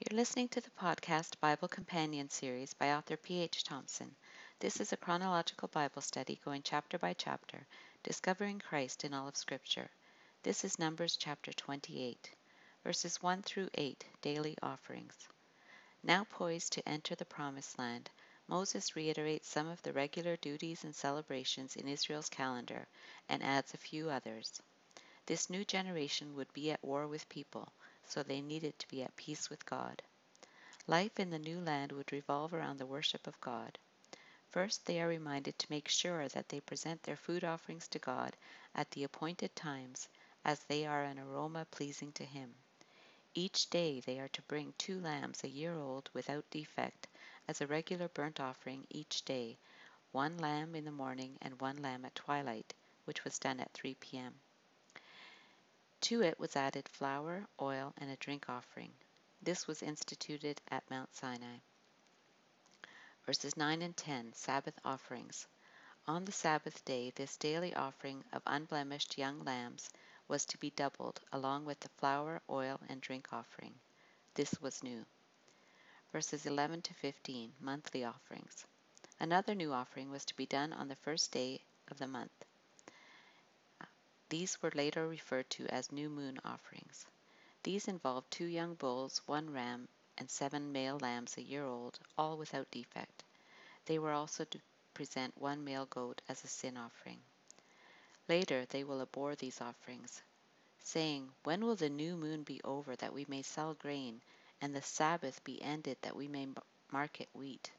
You're listening to the podcast Bible Companion series by author P.H. Thompson. This is a chronological Bible study going chapter by chapter, discovering Christ in all of Scripture. This is Numbers chapter 28, verses 1 through 8, daily offerings. Now poised to enter the Promised Land, Moses reiterates some of the regular duties and celebrations in Israel's calendar and adds a few others. This new generation would be at war with people, so they needed to be at peace with God. Life in the new land would revolve around the worship of God. First, they are reminded to make sure that they present their food offerings to God at the appointed times, as they are an aroma pleasing to Him. Each day they are to bring two lambs a year old without defect as a regular burnt offering each day, one lamb in the morning and one lamb at twilight, which was done at 3 p.m. To it was added flour, oil, and a drink offering. This was instituted at Mount Sinai. Verses 9 and 10 Sabbath offerings. On the Sabbath day, this daily offering of unblemished young lambs was to be doubled, along with the flour, oil, and drink offering. This was new verses 11 to 15, monthly offerings. Another new offering was to be done on the first day of the month. These were later referred to as new moon offerings. These involved two young bulls, one ram, and seven male lambs a year old, all without defect. They were also to present one male goat as a sin offering. Later they will abhor these offerings, saying, When will the new moon be over that we may sell grain and the Sabbath be ended that we may market wheat.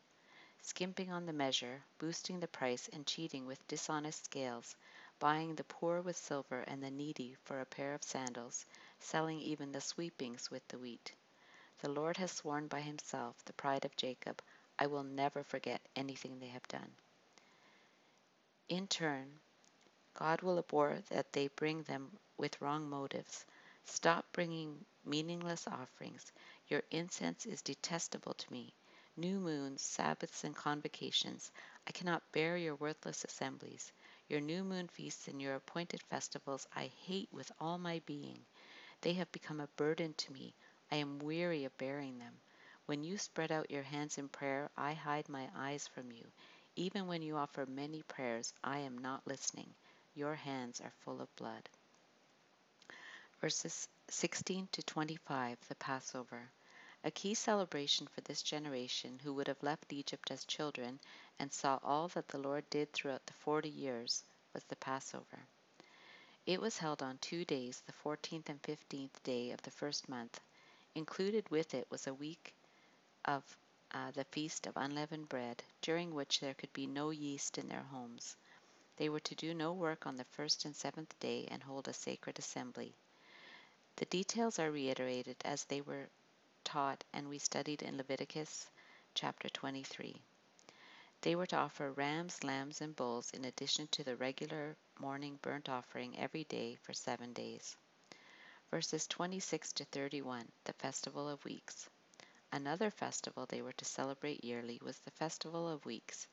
Skimping on the measure, boosting the price, and cheating with dishonest scales, buying the poor with silver and the needy for a pair of sandals, selling even the sweepings with the wheat. The Lord has sworn by himself, the pride of Jacob, I will never forget anything they have done. In turn, God will abhor that they bring them with wrong motives. Stop bringing meaningless offerings. Your incense is detestable to me. New moons, Sabbaths, and convocations, I cannot bear your worthless assemblies. Your new moon feasts and your appointed festivals I hate with all my being. They have become a burden to me. I am weary of bearing them. When you spread out your hands in prayer, I hide my eyes from you. Even when you offer many prayers, I am not listening. Your hands are full of blood. Verses 16 to 25, the Passover. A key celebration for this generation who would have left Egypt as children and saw all that the Lord did throughout the forty years was the Passover. It was held on two days, the 14th and 15th day of the first month. Included with it was a week of uh, the Feast of Unleavened Bread, during which there could be no yeast in their homes. They were to do no work on the first and seventh day and hold a sacred assembly. The details are reiterated as they were taught and we studied in Leviticus chapter 23. They were to offer rams, lambs, and bulls in addition to the regular morning burnt offering every day for seven days. Verses 26 to 31, the Festival of Weeks. Another festival they were to celebrate yearly was the Festival of Weeks.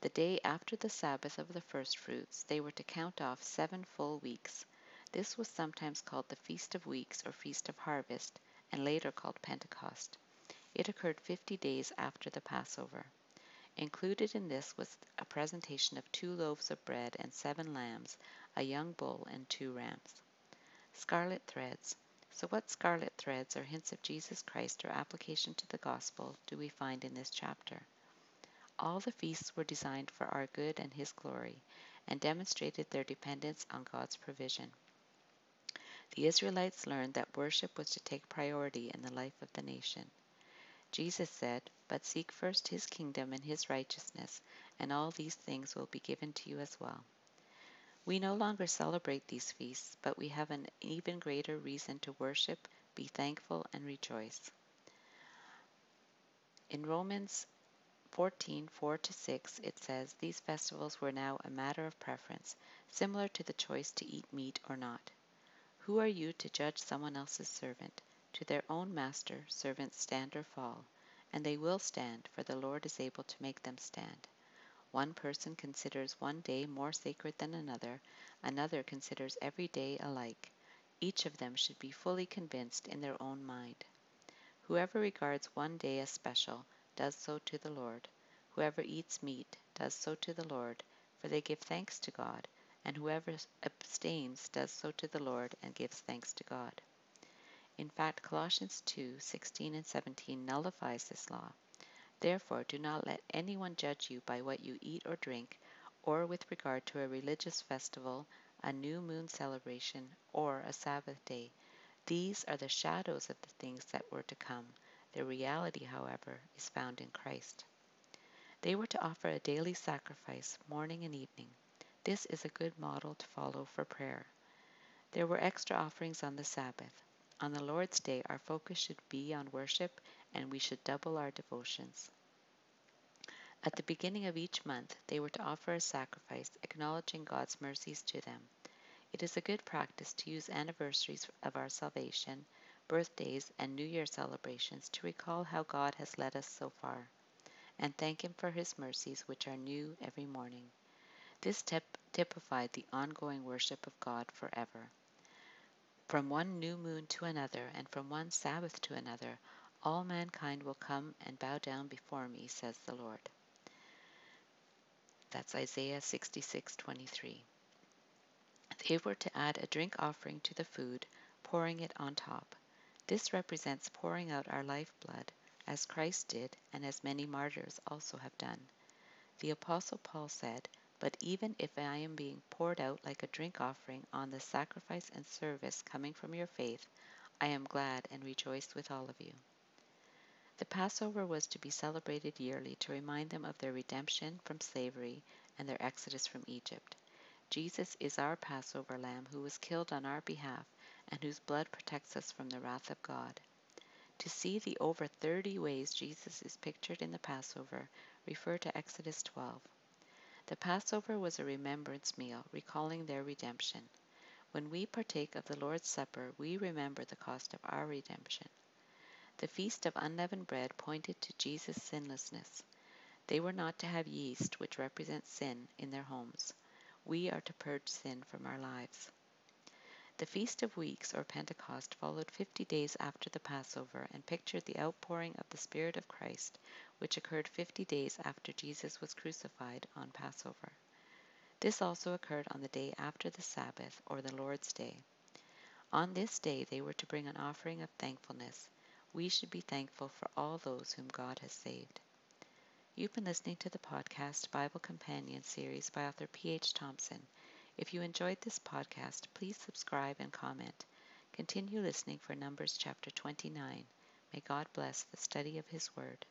The day after the Sabbath of the first fruits, they were to count off seven full weeks. This was sometimes called the Feast of Weeks or Feast of Harvest, and later called Pentecost. It occurred 50 days after the Passover. Included in this was a presentation of two loaves of bread and seven lambs, a young bull, and two rams. Scarlet threads. So, what scarlet threads or hints of Jesus Christ or application to the gospel do we find in this chapter? All the feasts were designed for our good and His glory, and demonstrated their dependence on God's provision the Israelites learned that worship was to take priority in the life of the nation. Jesus said, But seek first his kingdom and his righteousness, and all these things will be given to you as well. We no longer celebrate these feasts, but we have an even greater reason to worship, be thankful, and rejoice. In Romans 14 4 to 6, it says, These festivals were now a matter of preference, similar to the choice to eat meat or not. Who are you to judge someone else's servant? To their own master servants stand or fall, and they will stand, for the Lord is able to make them stand. One person considers one day more sacred than another, another considers every day alike. Each of them should be fully convinced in their own mind. Whoever regards one day as special does so to the Lord. Whoever eats meat does so to the Lord, for they give thanks to God, and whoever abstains does so to the Lord and gives thanks to God. In fact, Colossians 2:16 and 17 nullifies this law. Therefore, do not let anyone judge you by what you eat or drink, or with regard to a religious festival, a new moon celebration, or a Sabbath day. These are the shadows of the things that were to come. The reality, however, is found in Christ. They were to offer a daily sacrifice, morning and evening. This is a good model to follow for prayer. There were extra offerings on the Sabbath. On the Lord's Day, our focus should be on worship and we should double our devotions. At the beginning of each month, they were to offer a sacrifice, acknowledging God's mercies to them. It is a good practice to use anniversaries of our salvation, birthdays, and New Year celebrations to recall how God has led us so far, and thank Him for His mercies, which are new every morning. This tip- typified the ongoing worship of God forever. From one new moon to another, and from one Sabbath to another, all mankind will come and bow down before me, says the Lord. That's Isaiah 66:23. They were to add a drink offering to the food, pouring it on top. This represents pouring out our lifeblood, as Christ did and as many martyrs also have done. The Apostle Paul said, But even if I am being poured out like a drink offering on the sacrifice and service coming from your faith, I am glad and rejoiced with all of you. The Passover was to be celebrated yearly to remind them of their redemption from slavery and their exodus from Egypt. Jesus is our Passover lamb who was killed on our behalf and whose blood protects us from the wrath of God. To see the over 30 ways Jesus is pictured in the Passover, refer to Exodus 12. The Passover was a remembrance meal, recalling their redemption. When we partake of the Lord's Supper, we remember the cost of our redemption. The Feast of Unleavened Bread pointed to Jesus' sinlessness. They were not to have yeast, which represents sin, in their homes. We are to purge sin from our lives. The Feast of Weeks, or Pentecost, followed fifty days after the Passover and pictured the outpouring of the Spirit of Christ, which occurred fifty days after Jesus was crucified on Passover. This also occurred on the day after the Sabbath, or the Lord's Day. On this day they were to bring an offering of thankfulness. We should be thankful for all those whom God has saved. You've been listening to the podcast Bible Companion series by author P.H. Thompson. If you enjoyed this podcast, please subscribe and comment. Continue listening for Numbers chapter 29. May God bless the study of His Word.